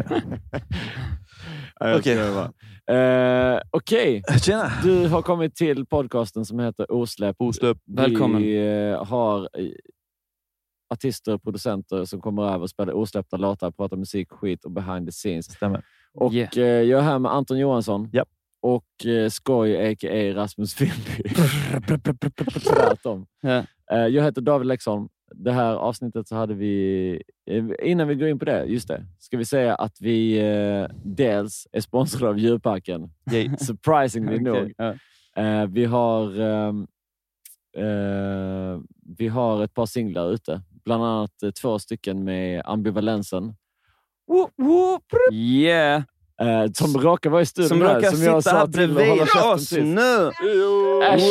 Okej. Eh, Okej, Tjena! du har kommit till podcasten som heter Osläpp. Osläpp. Välkommen. Vi eh, har eh, artister och producenter som kommer över och spelar osläppta låtar, pratar musik, skit och behind the scenes. Stämmer. Och Yeah. eh, jag är här med Anton Johansson Japp. och eh, Skoj, a.k.a. Rasmus Finnby. Tvärtom. Ja. Eh, jag heter David Lexholm. Det här avsnittet så hade vi, eh, innan vi går in på det, just det, ska vi säga att vi eh, dels är sponsrade av Djurparken, Yay. surprisingly Okej, nog. ja. Eh, vi, har, ehm, eh, vi har ett par singlar ute, bland annat eh, två stycken med ambivalensen. Yeah! Eh, som råkar vara i studion Som råkar som jag sitta här sa bredvid oss nu! Äsch,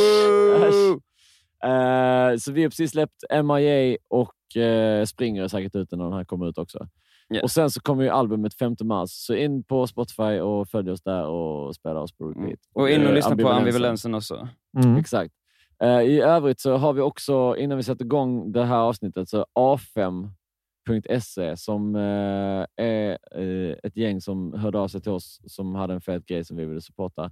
äsch. Eh, så vi har precis släppt MIA och uh, Springer är säkert ute när den här kommer ut också. Ja. Och Sen så kommer ju albumet 5 mars, så in på Spotify och följ oss där och spela oss på repeat. Mm. Och in och Eh, lyssna på ambivalensen också. Mm. Exakt. Eh, I övrigt så har vi också, innan vi sätter igång det här avsnittet, så A5.se som är ett gäng som hörde av sig till oss som hade en fet grej som vi ville supporta.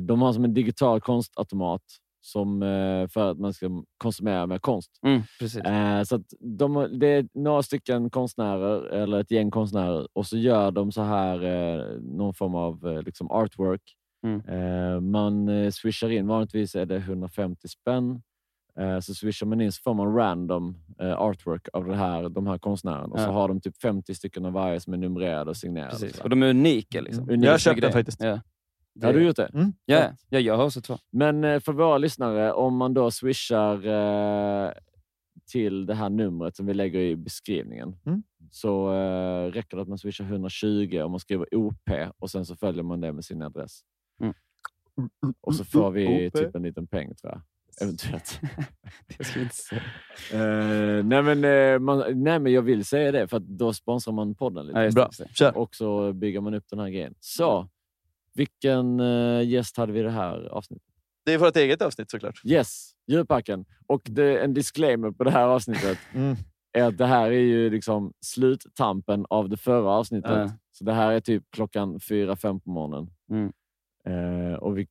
De har som en digital konstautomat som, eh, för att man ska konsumera mer konst. Mm, precis. Eh, så att de, det är några stycken konstnärer, eller ett gäng konstnärer, och så gör de så här eh, någon form av eh, liksom artwork. Mm. Eh, man eh, swishar in, vanligtvis är det 150 spänn. Så swishar man in så får man random artwork av det här, de här konstnärerna. Och så Ja. har de typ 50 stycken av varje som är numrerade och signerade. precis. Och de är unika. Liksom. Unika Jag har köpt grejer. den faktiskt. Ja. Har du gjort det? Ja, ja, jag har också två. Men eh, för våra lyssnare, om man då swishar eh, till det här numret som vi lägger i beskrivningen, Mm. så eh, räcker det att man swishar 120 om man skriver OP och sen så följer man det med sin adress. Mm. Och så får vi OP. typ en liten peng tror jag. Eventuellt. Det ska vi inte säga. Eh, nej, men, eh, man, nej, men jag vill säga det, för att då sponsrar man podden lite. Ja, just Bra, det. Och så bygger man upp den här grejen. Så, vilken eh, gäst hade vi i det här avsnittet? Det är vårt eget avsnitt såklart. Yes, djurparken. Och det, en disclaimer på det här avsnittet Mm. är att det här är ju liksom sluttampen av det förra avsnittet. Ja. Så det här är typ klockan fyra fem på morgonen. Mm. Eh, och vi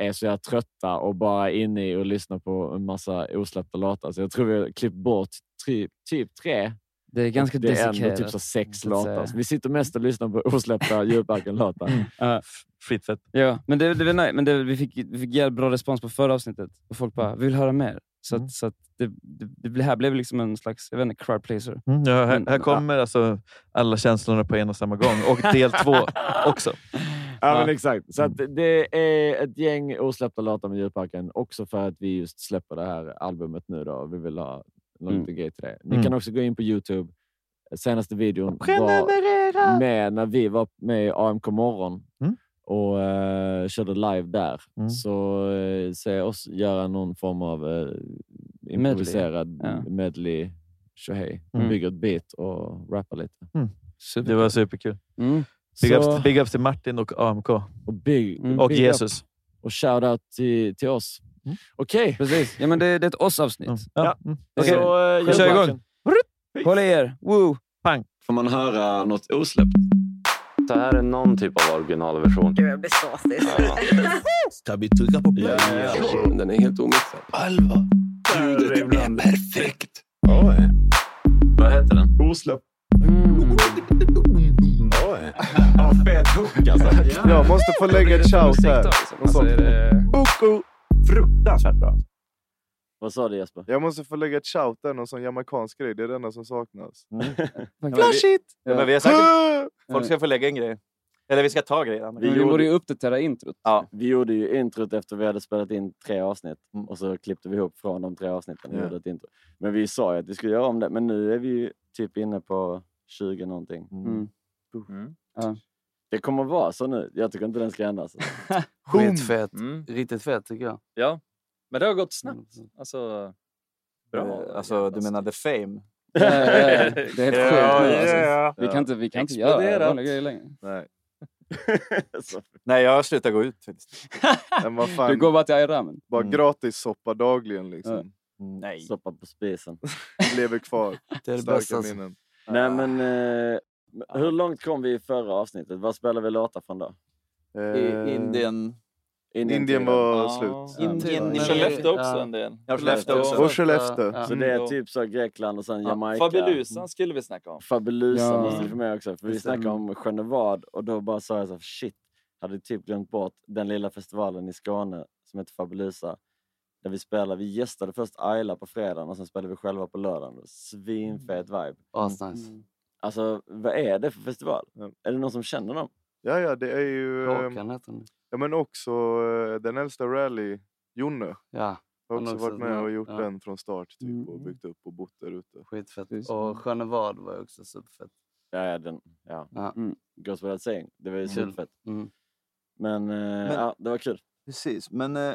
är så jävla trötta och bara inne i och lyssnar på en massa osläppta låtar. Så jag tror vi har klippt bort tri, typ tre. Det är ganska det är ändå typ så sex så låtar. Så vi sitter mest och lyssnar på osläppta djurparken-låtar. Ja. Skitfett. Ja, men det, det var nice. Men det, vi, fick, vi fick jävligt bra respons på förra avsnittet. Och folk bara, vi vill höra mer. Så, att, så att det, det, det här blev liksom en slags jag vet inte, crowd pleaser. Mm, ja, här, Men- här kommer alltså alla känslorna på en och samma gång. Och del två också. Ja, Ja. men exakt. Så att det är ett gäng osläppta låtar med djurparken. Också för att vi just släpper det här albumet nu. Då. Vi vill ha Mm. liten grej till det. Ni Mm. kan också gå in på Youtube. Senaste videon var med när vi var med i AMK morgon Mm. och eh, körde live där. Mm. Så uh, se oss göra någon form av uh, improviserad Ja. medley tjohej. Mm. Bygger ett beat och rappar lite. Det var superkul. Mm. Big, Så- ups, big ups till Martin och AMK. Och, big, Mm. Och big up Jesus. Och shoutout till, till oss. Mm. Okej. Precis. Ja, men det, det är ett oss-avsnitt. Ja. Ja. Mm. Okej. Så, eh, Vi kör igång. Håll i er! Woo! Får man höra något osläppt? Det här är någon typ av originalversion. Gud, jag blir såsig. Ska vi trycka på play? Den är helt omixad. Allvar. Ljudet är perfekt. Oj. Vad heter den? Osläppt. Mm. Oj. Ja, fet hook alltså. Jag måste få lägga ett shout här. Alltså, är det... Boko! Fruktansvärt bra. Vad sa du Jesper? Jag måste få lägga ett shout där, någon sån jamaicansk grej. Det är det enda som saknas. Flash it! Ja. Men vi har säkert... Folk ska få lägga en grej. Eller vi ska ta grejer. Men vi borde ju uppdatera introt. Ja. Vi gjorde ju introt efter vi hade spelat in tre avsnitt Mm. och så klippte vi ihop från de tre avsnitten och Ja. gjorde ett intro. Men vi sa ju att vi skulle göra om det, men nu är vi ju typ inne på 20 någonting. Mm. Mm. Det kommer vara så nu. Jag tycker inte den ska ändras. Skitfett. Mm. Riktigt fett tycker jag. Ja, men det har gått snabbt. Alltså, bra. Eh, Alltså, du menar the fame? Det är helt sjukt Ja, nu alltså. yeah. Vi kan inte, vi kan inte göra vanliga grejer längre. Nej. Nej, jag har slutat gå ut. Men vad fan, Du går bara till Ayramen. bara Mm. gratis soppa dagligen liksom. Nej. Soppa på spisen. Lever kvar. Det är det Starka bästa. Alltså. minnen. Nej men, eh, hur långt kom vi i förra avsnittet? Vad spelade vi låtar från då? Eh, Indien. Indien Indien tiden. var Ja. slut. Indien. I Skellefteå också Ja. en del. Ja, Skellefteå också. Och Skellefteå. Ja. Så det är typ så Grekland och sen Jamaica. Fabelusan skulle vi snacka om. Fabelusa Ja. måste vi få med också. För vi snackade stämmer. om Genevad och då bara sa jag så här, shit, hade typ glömt bort den lilla festivalen i Skåne som heter Fabelusa. Där vi spelade, vi gästade först Ayla på fredagen och sen spelade vi själva på lördagen. Svinfet vibe. Asnice. Alltså vad är det för festival? Ja. Är det någon som känner dem? Ja, ja, det är ju... Håkan heter han. Ja, men också eh, den äldsta rally, Jonne, Ja, har också också varit med och gjort ja. den från start typ, och Mm. byggt upp och bott där ute. skitfett. Precis. Och Genevad var ju också superfett. Ja, ja, den, ja. Ja. Mm. Goes without saying. Det var ju Mm. superfett. Mm. Men, eh, ja, det var kul. Precis, men... Eh,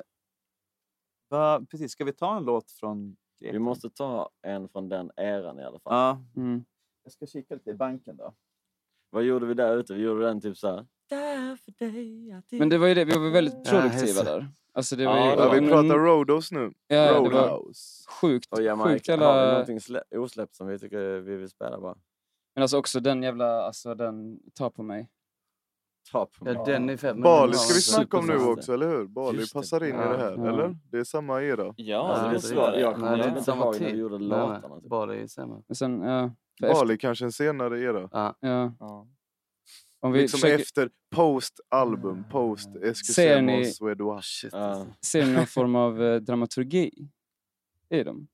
va, precis, ska vi ta en låt från Vi Grekland? måste ta en från den eran i alla fall. Ja. Mm. Jag ska kika lite i banken då. Vad gjorde vi där ute? Vi gjorde den typ så här. Men det var ju det, vi var väldigt produktiva där. Alltså det var Ja, ju, Ja, vi pratar Rhodos nu. ja, det var Roadhouse. sjukt, Och sjukt Jamaica. Har vi jävla... någonting slä- osläppt som vi tycker vi vill spela bara? Men alltså också den jävla, alltså den tar på mig. Ta på Ja, den är fet. men Bali ska vi snacka om nu också, eller hur? Bali Just det. passar in i Ja, det här, ja. eller? Det är samma era. Ja, Alltså, det är vara. Jag kommer inte samma ihåg när vi gjorde Nej, låtarna. typ. Bali är sämre. Men sen, ja. För efter- Bali kanske en senare era. Ja. Ja. Om vi Liksom försöker, efter post-album, post Ser ni- Escusemos Suedoa. Ja. ser ni någon form av eh, dramaturgi i dem?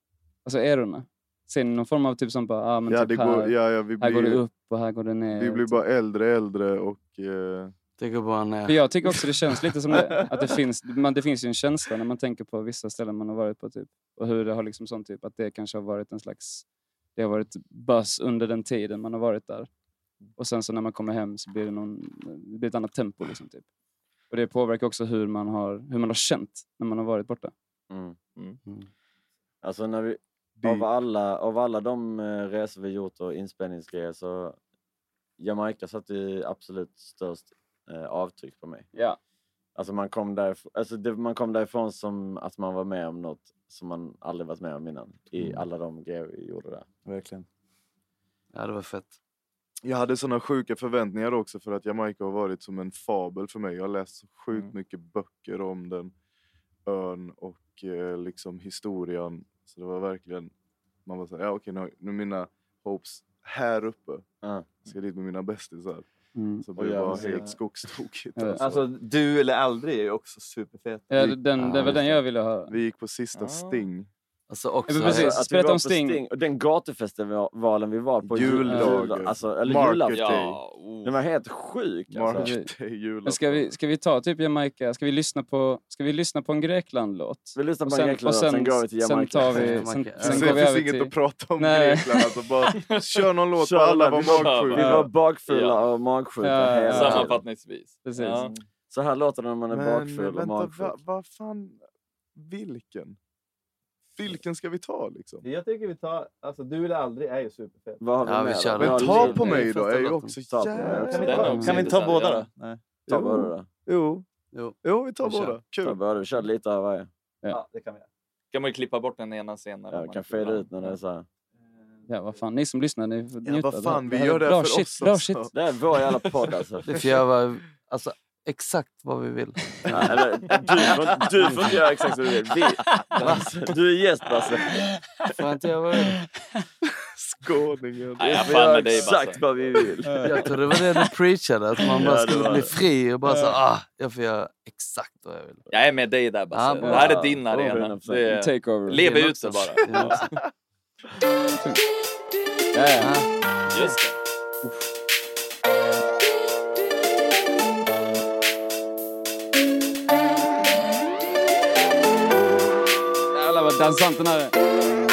Alltså erorna? Ser ni någon form av typ som bara, ah, men Ja, typ det här, går, ja, ja, vi här går det upp och här går det ner. vi blir bara äldre, äldre och... Eh, Det går bara ner. För jag tycker också det känns lite som det. Att det finns, man, det finns ju en känsla när man tänker på vissa ställen man har varit på. Typ, och hur det har liksom sånt typ. Att det kanske har varit en slags... Det har varit buzz under den tiden man har varit där. Och sen så när man kommer hem så blir det, någon, det blir ett annat tempo. Liksom, typ. Och det påverkar också hur man, har, hur man har känt när man har varit borta. Mm. Mm. Alltså när vi, av, alla, av alla de eh, resor vi gjort och inspelningsgrejer så Jamaica satte ju absolut störst eh, avtryck på mig. Ja. Alltså man kom, därifrån, alltså det, man kom därifrån som att man var med om något som man aldrig varit med om innan. I Mm. alla de grejer vi gjorde där. Verkligen. Ja, det var fett. jag hade såna sjuka förväntningar också för att Jamaica har varit som en fabel för mig. Jag har läst så sjukt Mm. mycket böcker om den ön och eh, liksom historien. Så det var verkligen, man var såhär, ja okej nu, nu är mina hopes här uppe. Ja. Ska dit med mina bästisar. Mm. Så blev det bara helt skogstokigt. Ja. Alltså. Alltså, du eller aldrig är ju också superfet. Ja, det- den, det var den jag ville höra. Vi gick på sista Ah. Sting. Alltså också, Alltså, precis, att vi spelat var Sting. Och den gatufestivalen vi var på. jul- Juldagen. Alltså, eller Market julafton. Day. Ja, oh. Den var helt sjuk alltså. Men ska, vi, ska vi ta typ Jamaica? Ska vi lyssna på, ska vi lyssna på en Grekland-låt? Vi lyssnar på Och en sen- Grekland och sen- sen går vi till sen Jamaica. tar vi- sen- Det sen finns går vi över inget till- att prata om Nej. Grekland. Alltså bara, kör någon låt Kör på alla var vi magsjuka. Vi var bakfulla Ja. och magsjuka Ja, hela ja. tiden. Sammanfattningsvis. Precis. Ja. Så här låter det när man är Men bakfull och vänta, magsjuk. vad va fan, vilken? Vilken ska vi ta liksom? Jag tycker vi tar... Alltså, du eller aldrig är ju superfett. Vad har vi Ja, vi med då? Men ta på det mig då är ju också Ta på mig också. Kan vi Den ta, är också kan vi ta intressant, båda ja. då? Nej. Ta Jo. båda då. Jo, Jo. jo vi tar Vi kör. båda. Ta Kul. båda. Vi kör lite av varje. Ja, det kan vi göra. kan man ju klippa bort den ena senare. Ja, om vi man kan inte vill. ut när det är så här. Ja, vad fan, ni som lyssnar, ni får Ja, njuta. vad fan, vi här gör är det bra för shit, oss Bra shit. Det är vår jävla podd alltså. Vi får göra alltså, exakt vad vi vill. Nej, eller, du, får, du får inte göra exakt som du vill. Vi, Basse, du är gäst Basse. Får jag inte göra vad jag vill? Skåningen. Nej, Vi jag får fan göra med dig exakt vad vi vill. Jag tror det var det du preachade, att man bara skulle bli fri och bara så ah, jag får göra exakt vad jag vill. Jag är med dig där Basse. Ja, det här är din arena. 100%. Det är... Takeover. Lev ut det bara. Ja, ja. Just det. Dansanterna.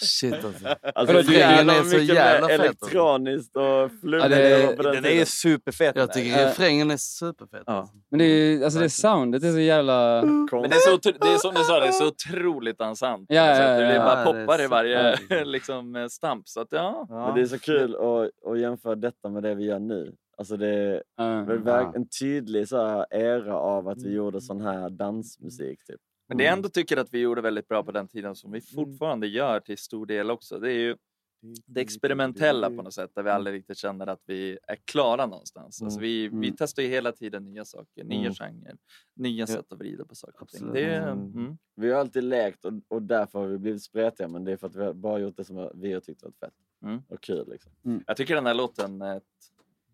Shit alltså. Alltså, Vadå, det är du- jävla den är så mycket jävla fet, alltså. elektroniskt och flummigt. Ja, det är- på den Den är ju superfet. Jag tycker refrängen är superfet. Ja. Alltså. Men det är alltså det soundet är så jävla... Men det är, så, det är som du sa, det är så otroligt dansant. Ja, ja, ja, det bara poppar i varje liksom, eh, stamp. Så att ja. Men det är så kul att, att jämföra detta med det vi gör nu. Alltså det är en tydlig så här era av att vi gjorde sån här dansmusik. Typ. Men det jag ändå tycker att vi gjorde väldigt bra på den tiden som vi fortfarande gör till stor del också. Det är ju det experimentella på något sätt där vi aldrig riktigt känner att vi är klara någonstans. Alltså vi, vi Mm. testar ju hela tiden nya saker, nya Mm. genrer, nya sätt att vrida på saker och ting. Absolut. Det är, Mm. mm. Vi har alltid lekt och, och därför har vi blivit spretiga men det är för att vi har bara gjort det som vi har tyckt varit fett Mm. och kul. Liksom. Jag tycker den här låten är ett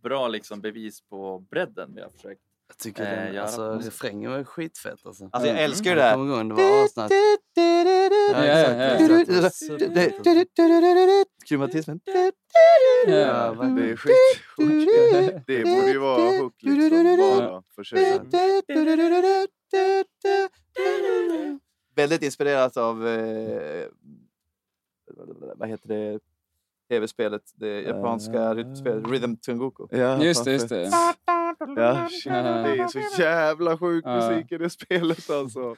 bra liksom, bevis på bredden vi har försökt Jag tycker Eh, den, göra alltså, refrängen var skitfett alltså. Alltså jag älskar ju det här. igång, det var asnice. Ja, Ja, exakt, ja, ja. exakt. Det var superfett. Kromatismen. Ja. Det är skit. Det borde ju vara hook liksom. Bara för sig. Väldigt inspirerat av, eh, vad heter det, tv-spelet, det japanska rytmspelet Rhythm Tengoku. Ja, Just det, just det. Ja, det är så jävla sjuk musik i det spelet alltså.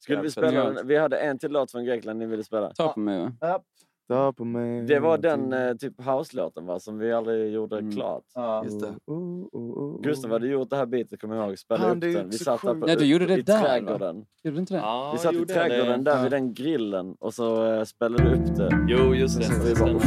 Skulle vi spela den? Vi hade en till låt från Grekland ni ville spela. Ta på mig va? Ta på mig. Det var den eh, typ house-låten va? Som vi aldrig gjorde Mm. klart. Ja. Just det. Oh, oh, oh, Gustav hade gjort det här bitet kommer jag ihåg. Spelade upp den. Vi satt på, Ja, du gjorde det i där, va? trädgården. Gjorde du inte det? Ja, Vi satt i gjorde trädgården det. där Ja. vid den grillen och så eh, spelade du upp det. Jo, just det. Så vi det bara,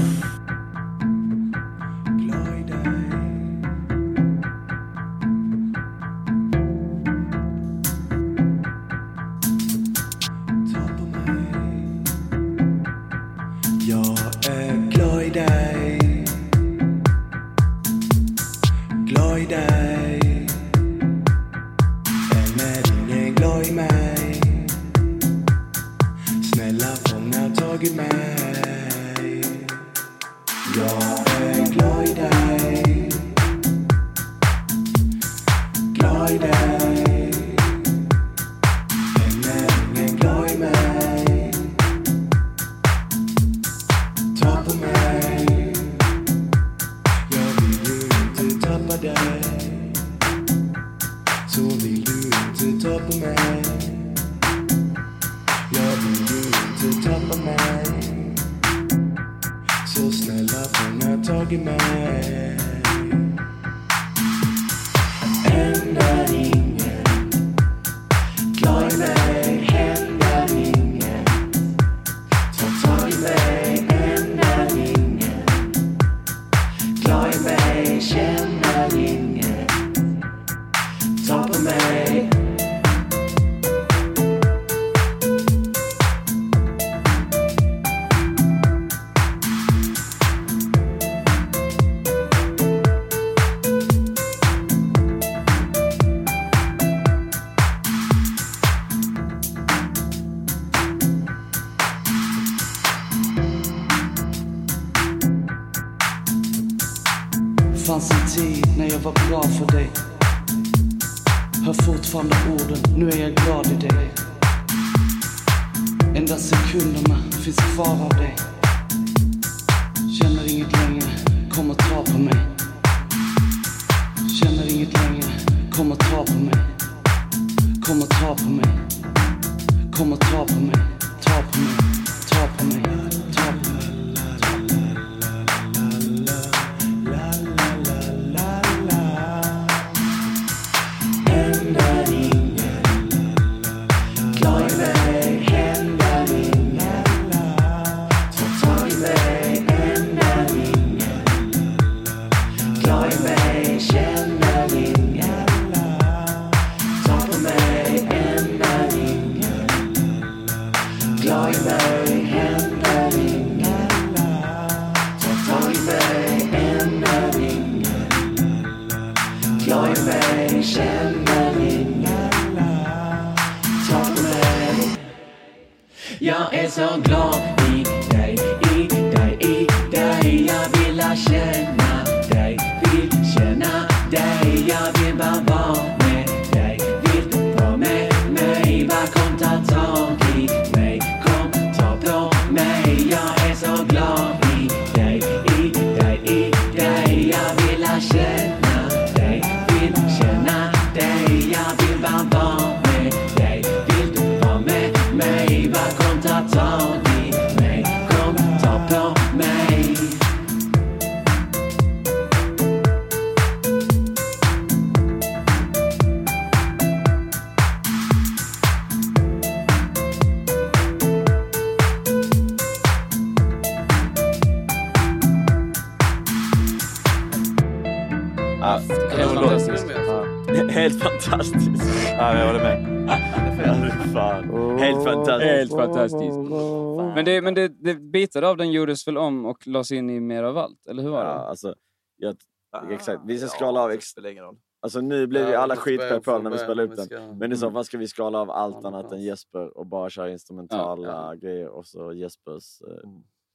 bitar av den gjordes väl om och lades in i mer av allt, eller hur var det? Ja, alltså, jag, exakt. Vi ska skala av... det Ex- spelar. Alltså nu blev vi Ja, alla vi får börja skitpepp på från när vi spelade upp den. Men i så Mm. fall ska vi skala av allt annat än Jesper och bara köra instrumentala grejer och så Jespers... eh,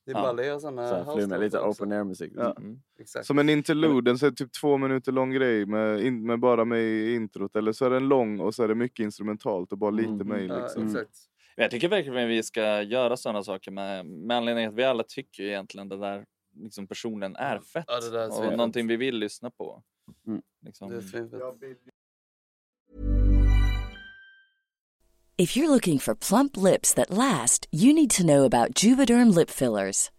Det är så här flummiga, house lite open air musik. Ja. Mm. Exakt. Som en interlude, en här typ två minuter lång grej med, in, med bara mig i introt. Eller så är den lång och så är det mycket instrumentalt och bara lite Mm. mig Ja, liksom. exakt. Jag tycker verkligen vi ska göra sådana saker med, med anledning att vi alla tycker egentligen det där liksom personen är fett. Ja, det där är och någonting vi vill lyssna på. Mm. Liksom. Det är svinfett. If you're looking for plump lips that last, you need to know about Juvederm lip fillers.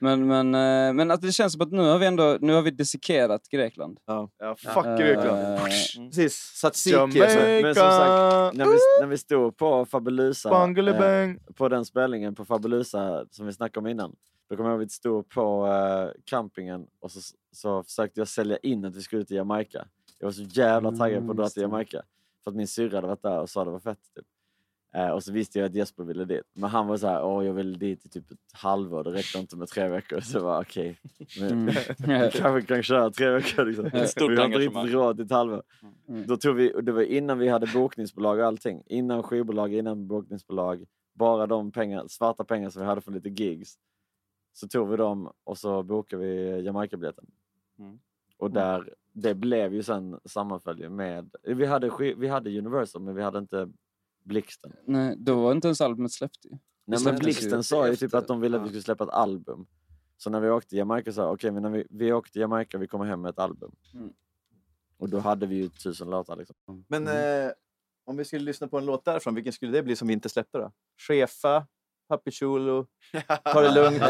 Men, men, eh, men att det känns som att nu har vi ändå nu har vi dissekerat Grekland. Ja, ja fuck Grekland. Precis, tzatziki och så. Men som sagt, när vi, när vi stod på Fabulosa, Bangelebang. på den spelningen på Fabulosa som vi snackade om innan, då kommer jag ihåg att vi stod på eh, campingen och så, så försökte jag sälja in att vi skulle till Jamaica. Jag var så jävla taggad på att dra just till. Jamaica. För att min syrra hade varit där och sa det var fett. Typ. Eh, och så visste jag att Jesper ville dit. Men han var så här, åh jag vill dit i typ ett halvår, det räcker inte med tre veckor. Så jag var okej, men Mm. vi kanske kan köra tre veckor. Liksom. Stort vi har inte riktigt råd till ett halvår. Mm. Då tog vi, och det var innan vi hade bokningsbolag och allting. Innan skivbolag, innan bokningsbolag. Bara de pengar, svarta pengar som vi hade från lite gigs. Så tog vi dem och så bokade vi Jamaica-biljetten. Mm. Och där, det blev ju sen sammanfölje med... Vi hade, vi hade Universal men vi hade inte Blixten. Nej, då var inte ens albumet släppt ju. Nej, men Blixten sa ju typ att de ville att vi skulle släppa ett album. Så när vi åkte till Jamaica sa okej men när vi, vi åkte till Jamaica, vi kommer hem med ett album. Mm. Och då hade vi ju tusen låtar liksom. Men eh, om vi skulle lyssna på en låt därifrån, vilken skulle det bli som vi inte släppte då? Chefa, Papi Chulo, Ta det lugnt.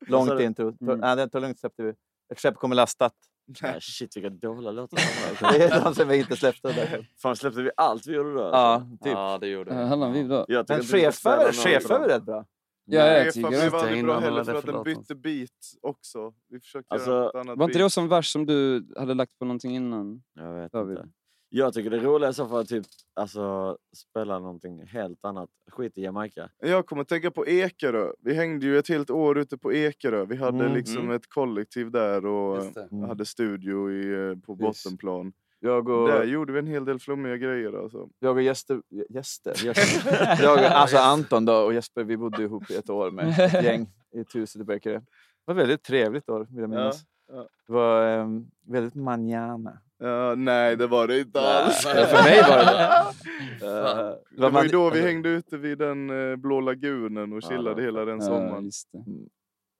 Långt intro. Mm. Nej, det Ta det lugnt släppte vi. Ett skepp kommer lastat. Nej, shit vilka dåliga låtar Det är de som vi inte släppte. Där. Fan släppte vi allt vi gjorde då? Ja, typ. Ja, det gjorde Ja, Handlar vi då? Jag tycker Men vi chefer, är rätt bra. Ja, jag Nej, tycker fast det var inte aldrig bra heller för att den bytte beat också. Vi försökte Alltså, göra ett annat Var inte det också en vers som du hade lagt på någonting innan? Jag vet inte. Jag tycker det roliga är så för att typ, alltså, spela någonting helt annat. Skit i Jamaica. Jag kommer att tänka på Ekerö. Vi hängde ju ett helt år ute på Ekerö. Vi hade Mm. liksom Mm. ett kollektiv där och Just eh, hade studio i, eh, på Yes. bottenplan. Jag och, Där gjorde vi en hel del flummiga grejer alltså. jag och Gäster... Gäster? jag, alltså Anton då och Jesper, vi bodde ihop i ett år med ett gäng i ett hus i Berkerö. Det var ett väldigt trevligt år, vill jag minnas. ja. Det var ehm, väldigt manana. Ja, nej, det var det inte alls. Ja, för mig var det. Eh, Det var ju då vi hängde ute vid den eh, blå lagunen och chillade hela den Ja, sommaren. just det.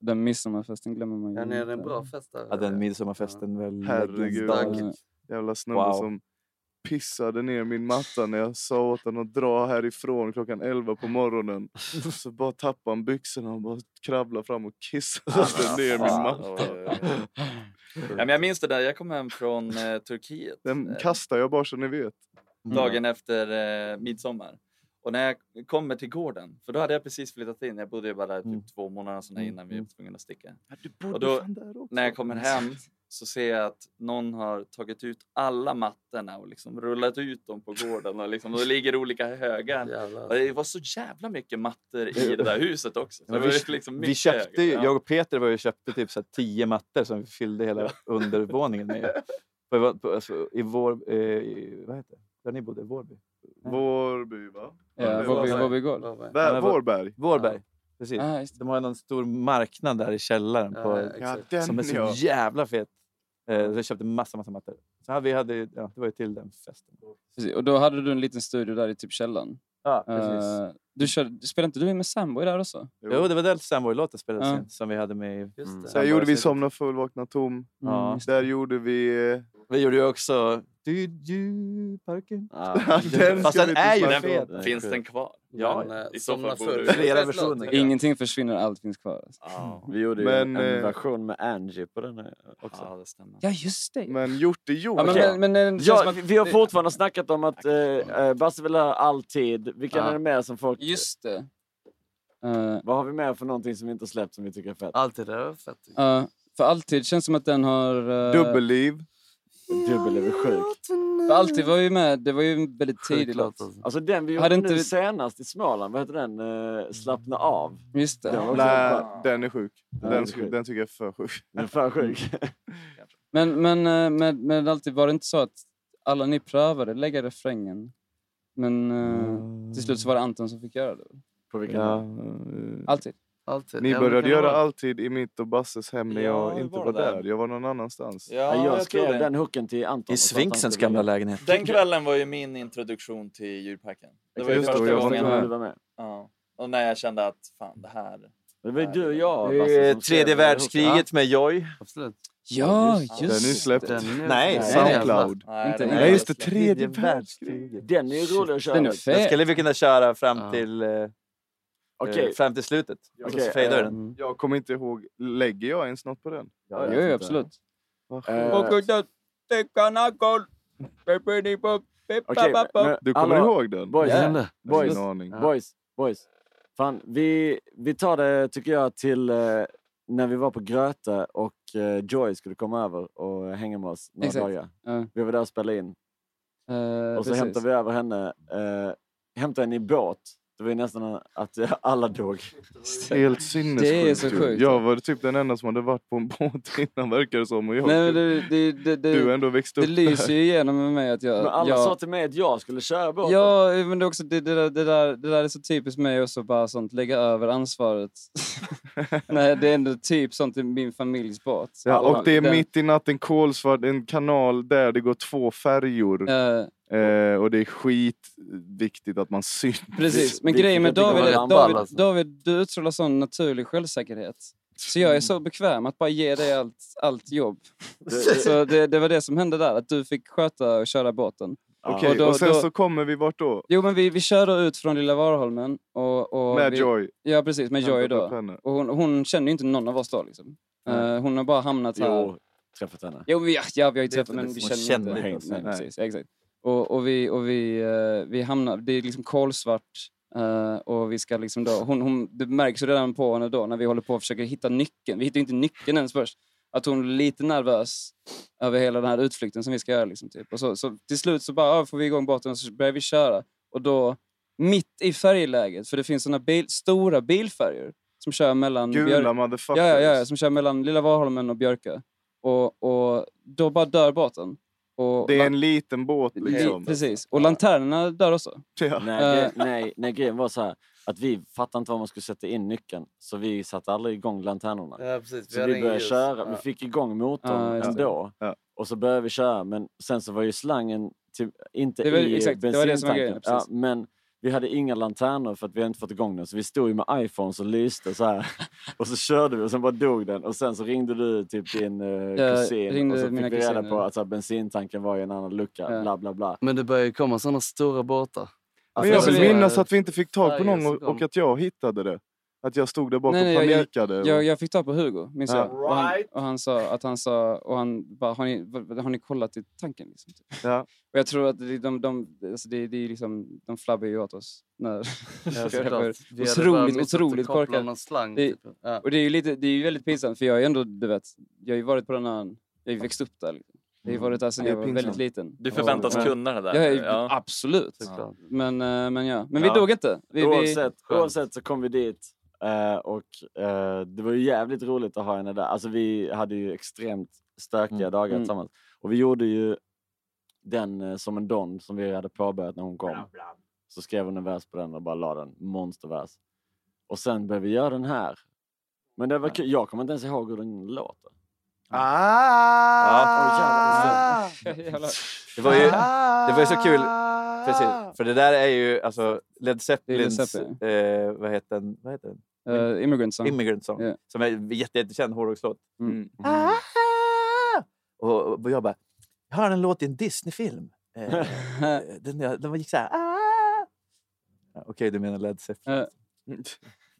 Den midsommarfesten glömmer man ju Ja, ni hade en inte. bra fest där. Ja, den midsommarfesten väl Herregud. Jävla snubbe Wow. som pissade ner min matta när jag sa åt honom att dra härifrån klockan 11 på morgonen. Så bara tappade han byxorna och bara kravlade fram och kissade ner min matta. Ja, men jag minns det där, jag kom hem från eh, Turkiet Den eh, kastar jag bara så ni vet. dagen efter eh, midsommar. Och när jag kommer till gården, för då hade jag precis flyttat in, jag bodde ju bara där typ Mm. två månader sådär innan vi var mm. tvungna att sticka. Du bodde Och då- där också. När jag kommer hem så ser jag att någon har tagit ut alla mattorna och liksom rullat ut dem på gården. Och, liksom, och det ligger olika högar. Det var så jävla mycket mattor i det där huset också. Det vi, liksom vi köpte ju, jag och Peter var ju köpte typ så här tio mattor som vi fyllde hela undervåningen med. På, på, alltså, I vår, eh, vad heter det? Där ni bodde, Vårby? Vårby va? Ja, Vårby, Vårby Gård. Vä- Vårberg. Vårberg. Precis. Ah, De har en stor marknad där i källaren på, exakt. Ja, den, som är så ja. jävla fet. Eh, så jag köpte massa, massa mattor. Så hade vi hade, ja, det var ju till den festen. Precis. Och då hade du en liten studio där i typ källaren. Ja, precis. Eh, du körde, spelade inte du in med Samboy där också? Jo, det var där Samboy-låten spelades Ja. in som vi hade med i Där Samboy- gjorde vi Somna full, vakna tom. Just Där gjorde vi... Vi gjorde ju också Did you parken? Den Fast den är ju fet. Finns den kvar? Ja, Men, eh, i så fall borde det- Flera versioner. Ingenting försvinner, allt finns kvar. alltså. Ja. Vi gjorde ju Men, en, en eh, version med Angie på den här också. Ja, det stämmer. Ja, just det. Men gjort är gjort. Ja, men, Okej. men, men, det Ja, att vi, har det- fortfarande snackat om att eh, eh, Basse vill ha alltid. Vilka Ja. är det mer som folk... Just det. Eh, Vad har vi mer för någonting som vi inte släppt som vi tycker är fett? Alltid är fett. eh, för alltid känns som att den har... uh, Dubbelliv. Dubbel är väl sjuk. För alltid var ju med, det var ju en väldigt tidig låt, alltså. Alltså den vi gjorde Hade nu inte- senast i Småland, vad heter den? Eh, Slappna av. Just det. Den var också Nej, bra. den är sjuk. den är Den, sjuk. den tycker jag är för sjuk. Den är för sjuk. Men, men eh, med, med alltid var det inte så att alla ni prövade lägga refrängen. Men eh, till slut så var det Anton som fick göra det. På vilken Ja, ja. eh, Alltid. Alltid. Ni Ja, men började göra alltid i mitt och Basses hem när Ja, jag det inte var var där. där. Jag var någon annanstans. Ja, jag, jag skrev den hooken till Anton. I skulle gamla lägenhet. Den kvällen var ju min introduktion till djurparken. Det var ju Just första jag var gången. med. Du var med. Ja. Och när jag kände att fan det här... Det var ju du och jag Det Basse, Tredje världskriget med Joy. Absolut. Ja, just just, det. Den är släppt. Den är- Nej, Nej, Soundcloud. Nej, Inte- Nej, just det. Tredje världskriget. Den är ju rolig att köra. Den är Den skulle vi kunna köra fram Ja. till, eh, Okej. eh, fram till slutet. Och Okej, så fejdar den. Jag kommer inte ihåg. Lägger jag ens något på den? Ja, jo, vet absolut. Eh. Okej, men Du kommer alla- ihåg den? Boys, Ja. hände? boys, aning. boys, boys. Fan, vi, vi tar det, tycker jag, till eh, när vi var på Gröte och eh, Joy skulle komma över och hänga med oss några Exakt. dagar. Ja. Vi var där och spelade in. Eh, Och så precis. hämtade vi över henne, eh, hämtade henne i båt. Det var ju nästan att alla dog. Helt sinnessjukt. Det är så ju. sjukt. Jag var typ den enda som hade varit på en båt innan verkar det som. Och jag, Nej, men det, det, det, det, du ändå växt det upp lyser där. ju igenom med mig att jag... Men alla jag, sa till mig att jag skulle köra båten. Ja, men det, också, det, det, där, det, där, det där är så typiskt mig också, bara sånt, lägga över ansvaret. Nej, det är ändå typ sånt i min familjs båt. Ja, och det är den- mitt i natten kolsvart, en kanal där det går två färjor. eh, Eh, och det är skitviktigt att man syns. precis, men grejen med vi- vi- David, vi- är- vi- David. David, du utstrålar sån naturlig självsäkerhet. Så jag är så bekväm att bara ge dig allt, allt jobb. Så det, det var det som hände där, att du fick sköta och köra båten. Okej, Och då- och sen då- så kommer vi vart då? Jo men vi, vi körde ut från Lilla Varholmen. Och, och Med vi, Joy. Ja precis, med Joy då. henne. Och hon, hon känner ju inte någon av oss då liksom. Eh, hon har bara hamnat här. Jo, träffat henne. Jo, vi, ja, ja, vi har ju träffat men vi liksom. känner, känner inte. Nej, Nej. precis, exakt. Och, och, vi, och vi, eh, vi hamnar, det är liksom kolsvart eh, och vi ska liksom då, hon, hon, det märks redan på henne då när vi håller på att försöka hitta nyckeln. Vi hittar inte nyckeln ens först. Att hon är lite nervös över hela den här utflykten som vi ska göra. Liksom, typ. och så, så till slut så bara ja, får vi igång båten och så börjar vi köra. Och då, mitt i färjeläget, för det finns såna bil, stora bilfärjor som kör mellan... Gula motherfuckers. Ja, ja, ja, som kör mellan Lilla Varholmen och Björkö. Och, och då bara dör båten. Och Det är en liten båt liksom. Precis. Och lanternorna dör också. Ja. Nej, Eh. nej, nej, grejen var så här att vi fattade inte var man skulle sätta in nyckeln. Så vi satte aldrig igång lanternorna. Ja, precis. Så hade vi började ljus. köra, Ja. vi fick igång motorn Ja, ändå. Ja. Och så började vi köra, men sen så var ju slangen till, inte Det var- i exakt, det var det som var grejen, bensintanken. Ja, precis. men vi hade inga lanternor för att vi hade inte fått igång den. Så vi stod ju med iPhones och lyste så här. Och så körde vi och sen bara dog den. Och sen så ringde du typ din uh, kusin ringde och så fick vi reda kusiner. på att så här, bensintanken var i en annan lucka. Ja. Bla bla bla. Men det börjar ju komma sådana stora båtar. Men jag Alltså, vill det- minnas att vi inte fick tag på någon och, och att jag hittade det. Att jag stod där bak Nej, och nej, jag- panikade. och- Jag, jag fick tag på Hugo, minns Ja. jag. Och han, och han sa att han sa, och han bara, har ni, har ni kollat i tanken? Liksom, typ. Ja. Och jag tror att det- de, de, alltså det, det är liksom, de flabbar ju åt oss. När, Ja, såklart. Vi otroligt, otroligt korkade. slang. Det- Typ. Ja. Och det är ju lite, det är ju väldigt pinsamt för jag är ändå, du vet, jag har ju varit på den här, Jag har ju växt upp där. Liksom. Jag har ju varit där sedan jag var väldigt liten. Du förväntas Ja. kunna det där. Ja, Ja. Absolut. Såklart. Men, eh, men ja. Men vi Ja. dog inte. Vi, vi... oavsett, oavsett så kom vi dit eh, och eh, det var ju jävligt roligt att ha henne där. Alltså vi hade ju extremt stökiga Mm. dagar Mm. tillsammans. Och vi gjorde ju den eh, som en don som vi hade påbörjat när hon kom. Så skrev hon en vers på den och bara la den, monstervers. Och sen började vi göra den här. Men det var kul, jag kommer inte ens ihåg hur den låter. Ah! Jävlar. Det var ju, det var ju så kul. Precis. För det där är ju alltså Led Zeppelins... Zeppelin. eh, vad heter den? Vad heter den? Eh, Immigrant Song. Immigrant Song. Ja. Som är en jätte, jättekänd hårdrockslåt. Mm. Ah! Och, och jag bara, jag har en låt i en Disney-film. Eh, den, den gick så här. Ah! Ja, Okej, du menar Led Zeppelin.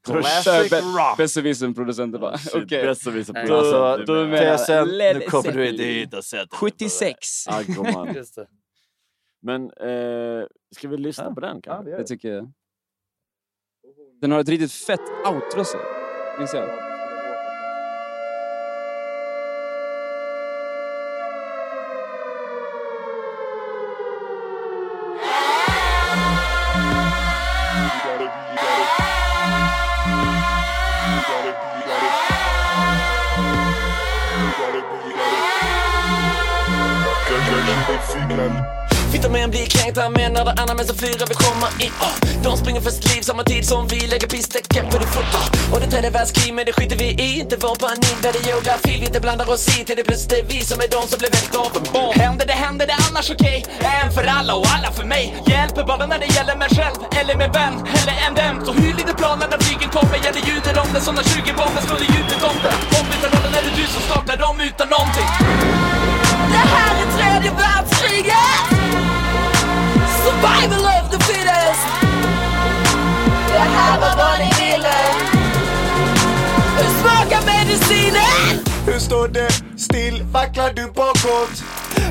Classic rock! Besserwisser-producenten bara, Shit, okej. besserwisser-producenten. Då, Du då menar- Led nu kommer du Zeppelin. dit och sätter dig på 76. Aggoman. Just det. Men eh, ska vi lyssna på den kanske? Det tycker jag. Den har ett riktigt fett outro så. Minns jag. Fittar med en blir kränkt, han menar det andra men så fyra vill komma in uh. Ah, de springer för sitt liv samma tid som vi lägger pistecken på det fot uh. Och det tredje världskrig men det skiter vi i. Inte vår panik där det geografi vi inte blandar oss i. Till det plötsligt är vi som är de som blir väldigt uppenbar Händer det händer det annars okej. En för alla och alla för mig. Hjälper bara när det gäller mig själv Eller min vän, eller en dem Så hyr lite planen när flygen kommer? Ja det ljuder om det? Som när 20 bomber slår i ljudet om det. Ombytta rollen är det du som startar dem utan någonting. Det här är tredje världskriget Survival of the fittest Det här var vad ni ville Hur smakar medicinen? Hur står det still? Vacklar du bakåt?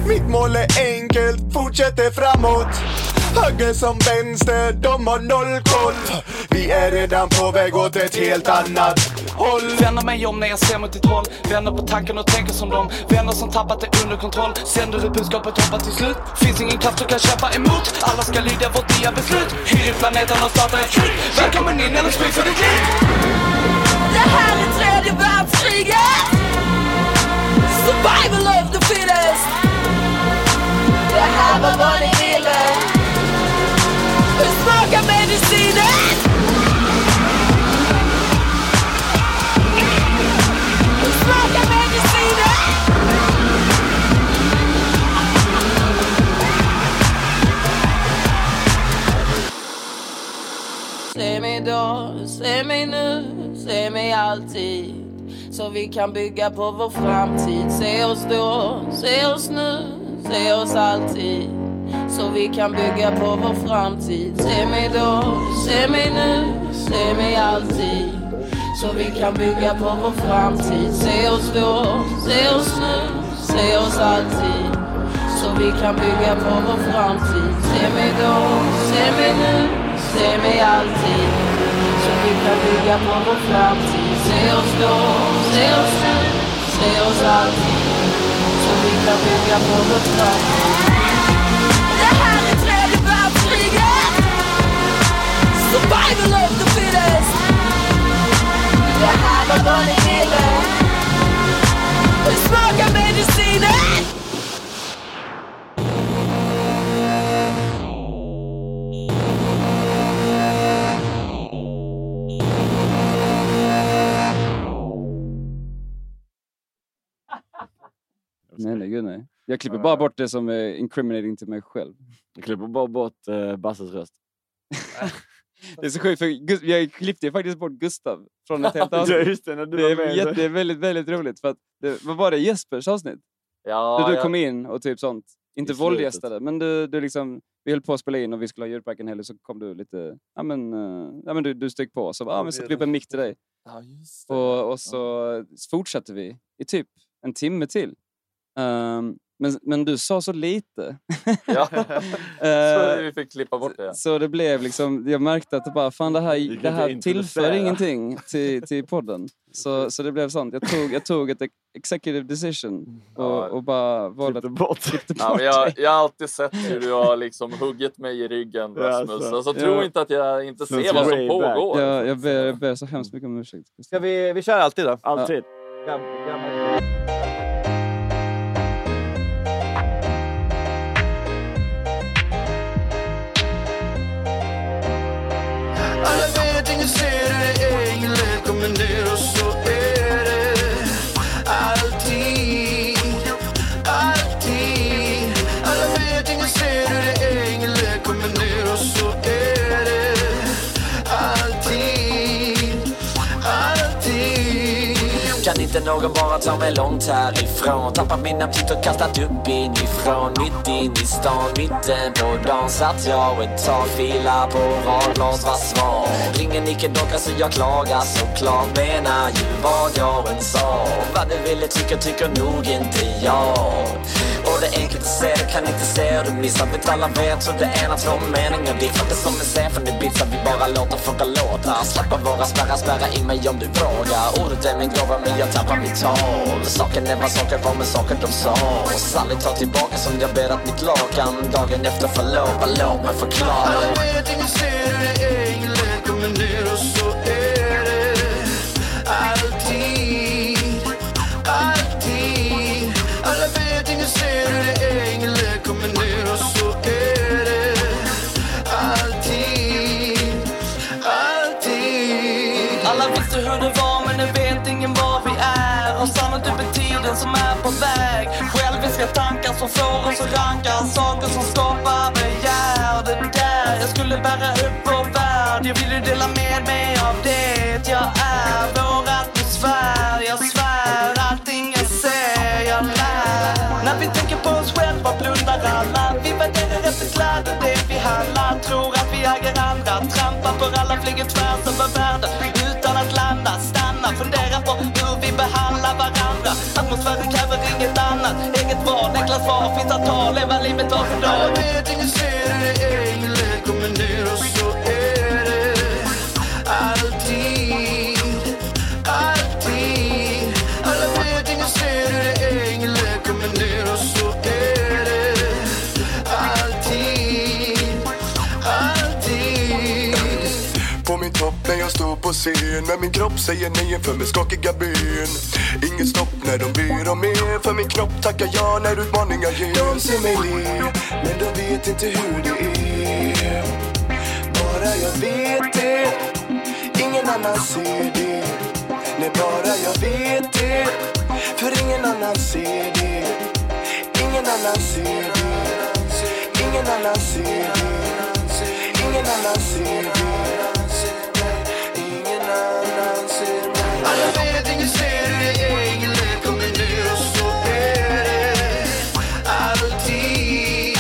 Mitt mål är enkelt, fortsätter framåt Höger som vänster, de har noll koll. Vi är redan på väg åt ett helt annat håll. Vänder mig om när jag ser mot ditt håll. Vänder på tanken och tänker som dem. Vänner som tappat det under kontroll. Sänder ut budskapet, hoppas till slut? Finns ingen kraft som kan kämpa emot. Alla ska lyda vårt nya beslut. Hyr planeten och startar ett krig. Välkommen in eller spy för ditt liv. Det här är tredje världskriget. Survival of the fittest. Det här var vad ni ville Smaka medicinen? Medicinen? Se mig då, se mig nu, se mig alltid Så vi kan bygga på vår framtid Se oss då, se oss nu, se oss alltid så vi kan bygga på vår framtid. Se mig då, se mig nu, se mig alltid. Så vi kan bygga på vår framtid. Se oss då, se oss nu, se oss alltid. Så vi kan bygga på vår framtid. Se mig då, se mig nu, se mig alltid. Så vi kan bygga på vår framtid. Se oss då, se oss nu, se oss alltid. Så vi kan bygga på vår framtid. Survival of the fittest Det här var vad ni ville Hur smakar medicinen? Nej, nej, gud nej. Jag klipper bara bort det som är incriminating till mig själv. Jag klipper bara bort uh, Basses röst. Det är så sjukt, för jag klippte ju faktiskt bort Gustav från ett helt avsnitt. just det, när du det var är med. jätte, väldigt, väldigt roligt. För att det, vad var det? Jespers avsnitt? Ja, du jag- kom in och typ sånt. Inte våldgästade, men du, du liksom, vi höll på att spela in och vi skulle ha djurpark en helg så kom du lite, ja men, eh, ja, men du, du steg på. Så ja, men satte vi upp en mick till dig. Ja, just det. Och, och så fortsatte vi i typ en timme till. Ehm, Men, men du sa så lite. Ja, Eh, så vi fick klippa bort det. Så det blev liksom, jag märkte att det bara, fan det här, det här tillför ingenting till, till podden. Så, så det blev sånt. Jag tog, jag tog ett executive decision och, och bara valde att bort. Ja, bort men jag, jag har alltid sett hur du har liksom huggit mig i ryggen Ja, Rasmus. så. Alltså, Ja. tro inte att jag inte ser vad som pågår. Jag, jag, ber, jag ber så hemskt mycket om ursäkt. Ska vi, vi kör alltid då? Alltid. Gam- någon bara ta mig långt härifrån? Tappat min aptit och kastat upp inifrån. Mitt in i stan, mitten på dagen Satt jag ett tag, fila på radglas, var svar. Ringen icke-docka så jag klagar såklart. Menar ju vad jag än sa. Vad du ville tycka, tycker nog inte jag och det är enkelt att se, det kan inte se. Du missar, vet alla vet så det är ena två meningar. Det är för det som en symfoni beats att vi bara låter folk låta. Slappa våra spärrar, spärra in mig om du vågar. Ordet är min gåva men jag tappar mitt tal Saken är vad saker var men saker de sa. Sally tar tillbaka som jag ber att mitt lakan Dagen efter förlova, låt mig förklara. Alla vet, ingen ser hur det är, ingen lätt kommer ner och så är Alla visste hur det var men nu vet ingen var vi är. Har stannat upp i tiden som är på väg. Själviska tankar som får oss att ranka. Saker som skapar begär. Det där jag skulle bära upp vår värld. Jag vill ju dela med mig av det Jag är. Vår atmosfär Jag svär När vi tänker på oss själva blundar alla. Vi värderar efter kläder det vi handlar Tror att vi äger andra. Trampar för alla flyger tvärs över världen. Utan att landa, stanna Fundera på hur vi behandlar varandra. Atmosfären kräver inget annat. Eget val, enkla svar finns att ta. Leva livet var för Alla dag vet, ingen ser hur det är, på scen. Men min kropp säger nej inför med skakiga ben Inget stopp när de ber om mer För min kropp tackar ja när utmaningar ger. De ser mig le, men de vet inte hur det är. Bara jag vet det, ingen annan ser det. Nej, bara jag vet det. För ingen annan ser det. Ingen annan ser det. Ingen annan ser det. Ingen annan ser det. Ser mig Alla vet, ingen ser hur det är Ingen och så är det Alltid,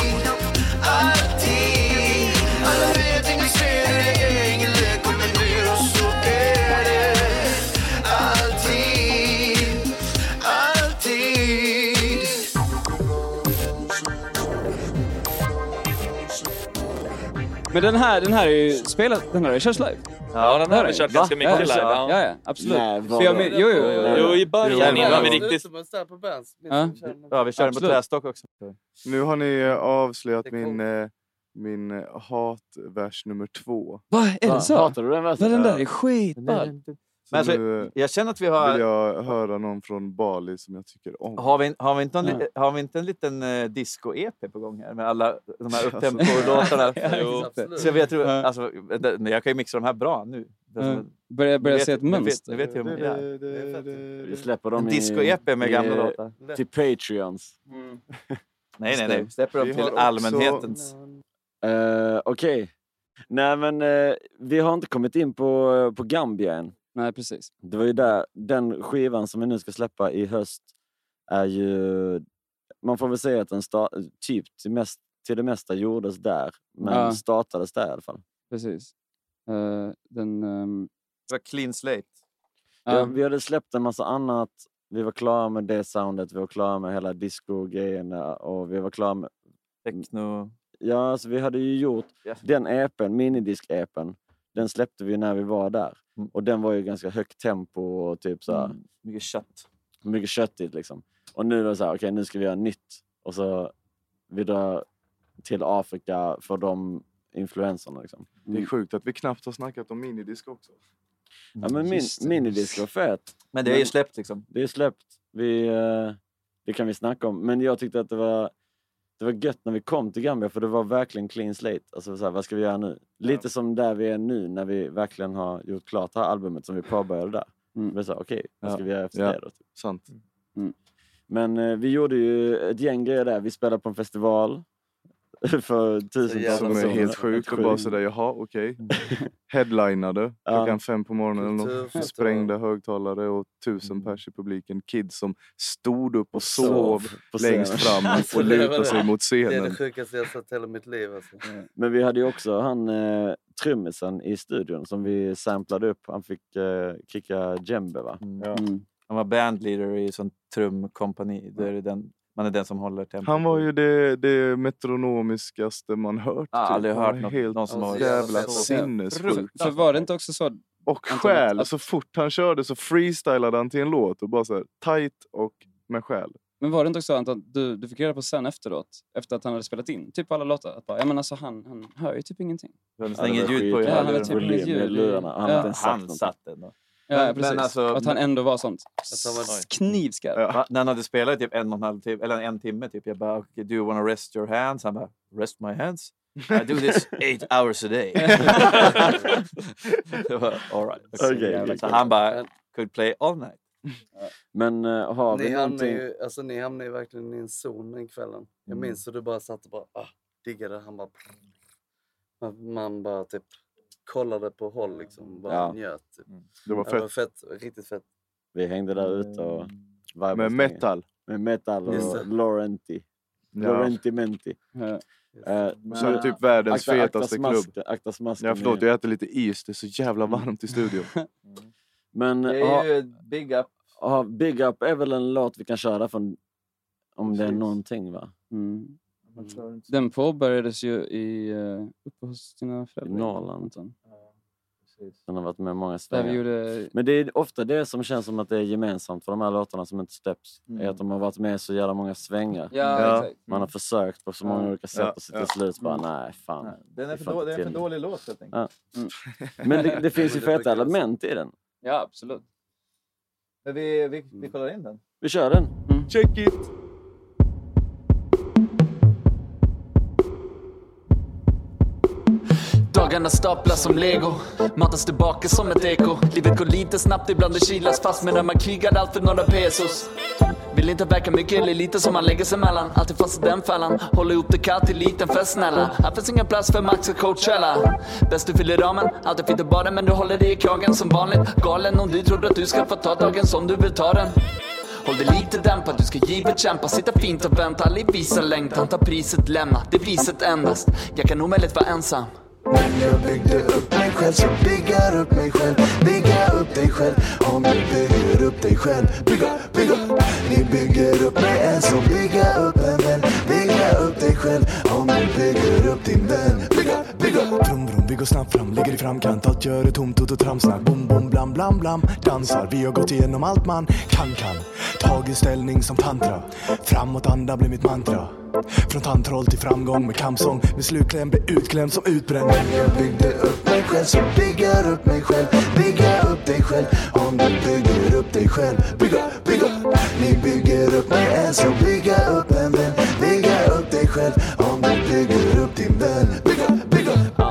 alltid Alla vet, ingen ser hur det är Ingen och så är det Alltid, alltid Men den här, den här är ju spelad, den här har ju körts live. Ja, den här har vi kört ganska mycket live. Ja, Ja. ja, absolut. Nej, jag, men, jo, jo, jo, jo. Jo, i början innan vi riktigt... Ja. Ja, vi kör den på trästock också. Nu har ni eh, avslöjat min, eh, min eh, hatvers nummer två. Va, är det så? Hatar du den versen? Men den där är skitball. Men alltså, nu eh, jag känner att vi har... vill jag höra någon från Bali som jag tycker om. Har vi, har, vi inte en, li- har vi inte en liten uh, disco-EP på gång här med alla de här Alltså. upptempo-låtarna? Jo. Så jag, tror, alltså, jag kan ju mixa de här bra nu. En- Börjar, börjar se ett mönster. Nu vet jag hur ja. Vi släpper dem En i- disco-EP med gamla låtar. Till Patreons. Nej, nej, nej. Vi släpper dem Vi till också- allmänhetens. Uh, Okej. Nej men eh, vi har inte kommit in på, på Gambia än. Nej, precis. Det var ju där, den skivan som vi nu ska släppa i höst är ju... Man får väl säga att den sta, typ till, mest, till det mesta gjordes där. Men Ja. startades där i alla fall. Precis. Eh, den... ehm, Det var clean slate. Ja. vi hade släppt en massa annat vi var klara med det soundet, vi var klara med hela disco-grejerna och vi var klara med... Techno. Ja, alltså vi hade ju gjort den EPn, minidisk-EPn, den släppte vi när vi var där. Och den var ju ganska högt tempo och typ så Mm. Mycket kött. mycket köttigt liksom. Och nu är det så här, okej nu ska vi göra nytt. Och så vi drar till Afrika för de influenserna liksom. Det är sjukt att vi knappt har snackat om minidisk också. Ja men min, minidisk var fett. Men det är ju släppt liksom. Det är släppt. Vi, eh, det kan vi snacka om. Men jag tyckte att det var, det var gött när vi kom till Gambia för det var verkligen clean slate. Alltså så här, vad ska vi göra nu? Lite som där vi är nu när vi verkligen har gjort klart det här albumet som vi påbörjade där. Mm. Vi sa okej, vad ska Ja. vi göra efter Ja, det då? Typ. Sant. Men eh, vi gjorde ju ett gäng grejer där. Vi spelade på en festival för tusentals Som är helt sjukt. Och bara sådär, jaha okej. Headlinade klockan fem på morgonen. Kulturfestival. Sprängda högtalare och tusen pers i publiken. Kids som stod upp och sov, längst scenen. fram Alltså, och var lutade sig mot Det är scenen. det sjukaste jag sett i hela mitt liv. Alltså. Men vi hade ju också han eh, trummisen i studion som vi samplade upp. Han fick eh, kicka djembe va? Mm. Han var bandleader i sånt trumkompani. Det är den, man är den som håller tempot. Han var ju det, det metronomiskaste man hört. Jag har typ. aldrig hört något- helt någon som har- jävla Så- sinnessjukt. För var det inte också så... Och själ. att- Så fort han körde så freestylade han till en låt och bara så här, tight och med själ. Men var det inte också så Anton, du, du fick reda på sen efteråt, efter att han hade spelat in typ alla låtar, att bara, ja men alltså han, han hör ju typ ingenting. Det nästan inget ljud på Ja, han hade typ inget i ljud. lurarna. Han Ja. Han satt ändå. Ja, Men- precis. men alltså- att han ändå var sånt knivskarp. Va? När han hade spelat typ en och en halv timme, eller en timme, typ, jag bara okay, “Do you wanna rest your hands?” Han bara “Rest my hands? I do this eight hours a day.” Var alright. Okej, okej. Så han bara “Could play all night”. Men uh, har vi Ni hamnar, någonting... ju, alltså, ni hamnar ju verkligen i en zon den kvällen. Jag Mm. minns hur du bara satt och bara ah, diggade. Han bara... Man, man bara typ kollade på håll liksom. Bara Ja. njöt. Typ. Det var Det var fett. fett. Riktigt fett. Vi hängde där ute och vibade Med metal. Med metal och. Laurenti. Ja. Laurenti Menti. Eh, Så är typ världens akta- fetaste akta klubb. Akta smasken. Ja, förlåt, jag äter lite is. Det är så jävla varmt i studion. Men Det är ju Big Up. ha, Big Up är väl en låt vi kan köra från... Om det är någonting va? Mm. Den påbörjades ju i, uh, uppe hos dina I föräldrar. Norrland. Anton. Den har varit med många svängar. gjorde... Men det är ofta det som känns som att det är gemensamt för de här låtarna som inte släpps. Är Mm. att de har varit med i så jävla många svängar. Ja, exakt. Man har försökt på så många Ja. olika sätt Ja, och så ja. till slut bara Mm. nej fan. Nej, Den är för, då, det är en för dålig låt helt enkelt. Ja. Men det, det finns ju feta element i den. Ja, absolut. Men vi, vi, vi kollar in den. Vi kör den. Check it! Dagarna staplas som lego. Matas tillbaka som ett eko. Livet går lite snabbt, ibland det kilas fast. Medan man krigar allt för några pesos. Vill inte verka mycket eller lite som man lägger sig mellan. Alltid fast i den fällan. Håller ihop det kallt till liten fest snälla. Här finns ingen plats för Max och Coachella. Bäst du fyller ramen, alltid fint att bada Men du håller dig i kragen som vanligt. Galen om du tror att du ska få ta dagen som du vill ta den. Håll dig lite dämpad, du ska givet kämpa. Sitta fint och vänta, aldrig visa längtan. Ta priset, lämna, det priset endast. Jag kan omöjligt vara ensam. Men jag byggde upp mig själv så bygga upp mig själv. Bygga upp dig själv. Om du bygger upp dig själv. Bygga, bygga Ni bygger upp mig än så bygga upp en vän. Bygga upp dig själv. Om du bygger upp din vän. Bygga, bygga Brum brum, vi går snabbt fram, ligger i framkant. Allt gör det tomt, tot och tramsnack Bom bom, blam blam blam. Dansar, vi har gått igenom allt man kan kan. Tagit ställning som tantra. Framåt anda blir mitt mantra från tandtroll till framgång med kampsång. Med slutkläm blir utklämd som utbränd. Men jag byggde upp mig själv så bygger upp mig själv. Bygga upp dig själv. Om du bygger upp dig själv. Bygga, bygga Ni bygger upp mig än så bygga upp en vän. Bygga upp dig själv. Om du bygger upp din vän. Bygga, bygga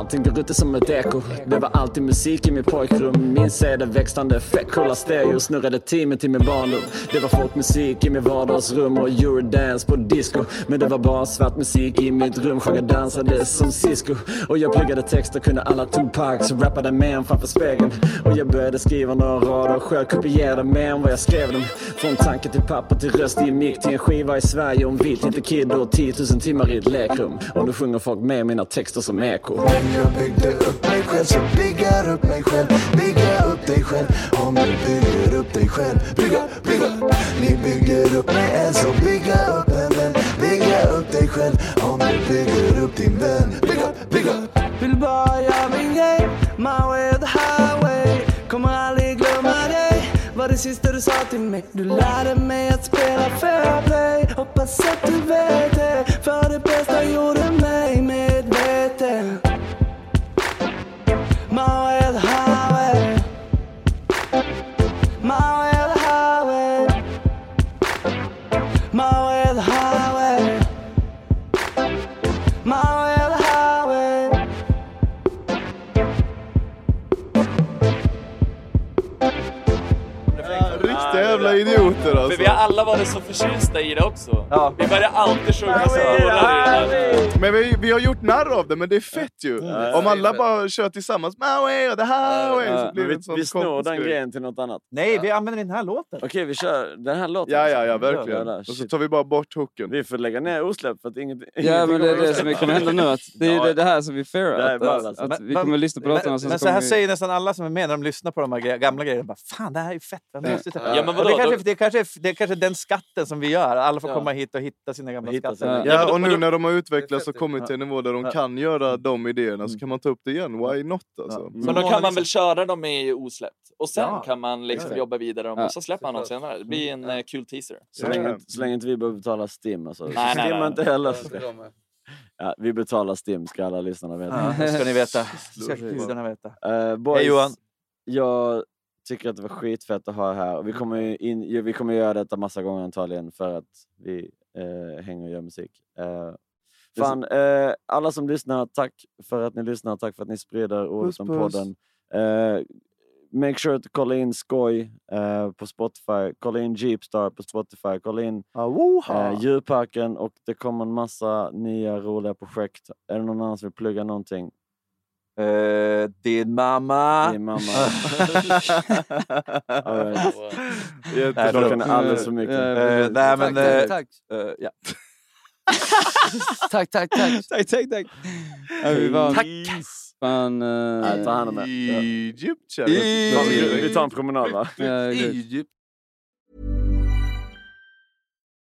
Allting där ute som ett eko. Det var alltid musik i mitt pojkrum. Min CD växlande, fett coola stereo. Snurrade teamet i min barndom. Det var folkmusik i mitt vardagsrum och eurodance på disco. Men det var bara svart musik i mitt rum. Sjöng och dansade som Cisco. Och jag pluggade texter, kunde alla Tupac. Så rappade med en framför spegeln. Och jag började skriva några rader själv. Kopierade mer än vad jag skrev dem. Från tanke till papper till röst i mick. Till en skiva i Sverige om vilt, inte kid och 10 000 timmar i ett lekrum. Och nu sjunger folk med mina texter som eko jag byggde upp mig själv. Så bygga upp mig själv. Bygga upp dig själv. Om du bygger upp dig själv. Bygga, bygga. Ni bygger upp mig än så bygga upp en vän. Bygga upp dig själv. Om du bygger upp din vän. Bygga, bygga. Vill bara göra min grej, my way or the highway. Kommer aldrig glömma dig, var det sista du sa till mig? Du lärde mig att spela fair play. Hoppas att du vet det, för det bästa gjorde mig med idioter alltså. För vi har alla varit så förtjusta i det också. Vi börjar alltid sjunga så Men vi, vi har gjort narr av det, men det är fett ju. Ja, Om alla bara kör tillsammans, the highway, så Ja, blir men det vi, en sån vi snor den grejen till något annat. Nej, vi använder den här låten. Okej, vi kör den här låten. Ja, ja, ja, verkligen. Och så tar vi bara bort hooken. Vi får lägga ner osläpp för att inget... Ja men det är det som kommer hända nu. Att det är Ja. det, här som vi Det här är fearar. Att, alltså. att, att Men- vi kommer lyssna på låtarna Men, så men här vi... säger nästan alla som är med när de lyssnar på de här gamla grejerna. Fan, det här är ju fett. vad mysigt." Ja, men Och vadå, det, kanske, kanske, är- det är kanske den skatten som vi gör. Alla får Ja. komma hit och hitta sina gamla Hitta skatter. sina- Ja, och nu när de har utvecklats och kommit till en nivå där de kan göra de idéerna så kan man ta upp det igen. Why not alltså? Men då kan man väl köra dem i osläppt och sen Ja. kan man liksom jobba vidare och så släpper man dem senare. Det blir en eh, kul teaser. Så länge, inte- så länge inte vi behöver betala Stim alltså. Nej, nej, Stim nej. inte heller. Ja, vi betalar Stim ska alla lyssnarna veta. Ja, ska ni veta. Ska gudarna veta. Eh, boys, Hej, Johan. Jag tycker att det var skitfett att ha här. Vi kommer, ju in, vi kommer göra detta massa gånger antagligen för att vi eh, hänger och gör musik. Eh, fan, eh, alla som lyssnar, tack för att ni lyssnar. Tack för att ni sprider ordet Puss, om podden. Eh, make sure att kolla in Skoj eh, på Spotify. Kolla in Jeepstar på Spotify. Kolla in eh, Djurparken och det kommer en massa nya roliga projekt. Är det någon annan som vill plugga någonting? Eh, din mamma. Din mamma. Right. Jättebra. Klockan är alldeles för mycket. Eh, nej, men... Tack, eh, tack, eh, ja. tack, tack, tack. Tack, tack, tack. Ja, vi var... Tack. Fan... Nej, ta hand om er. Egypt, Ja. Vi- Vi tar en promenad va? Ja. Egypt.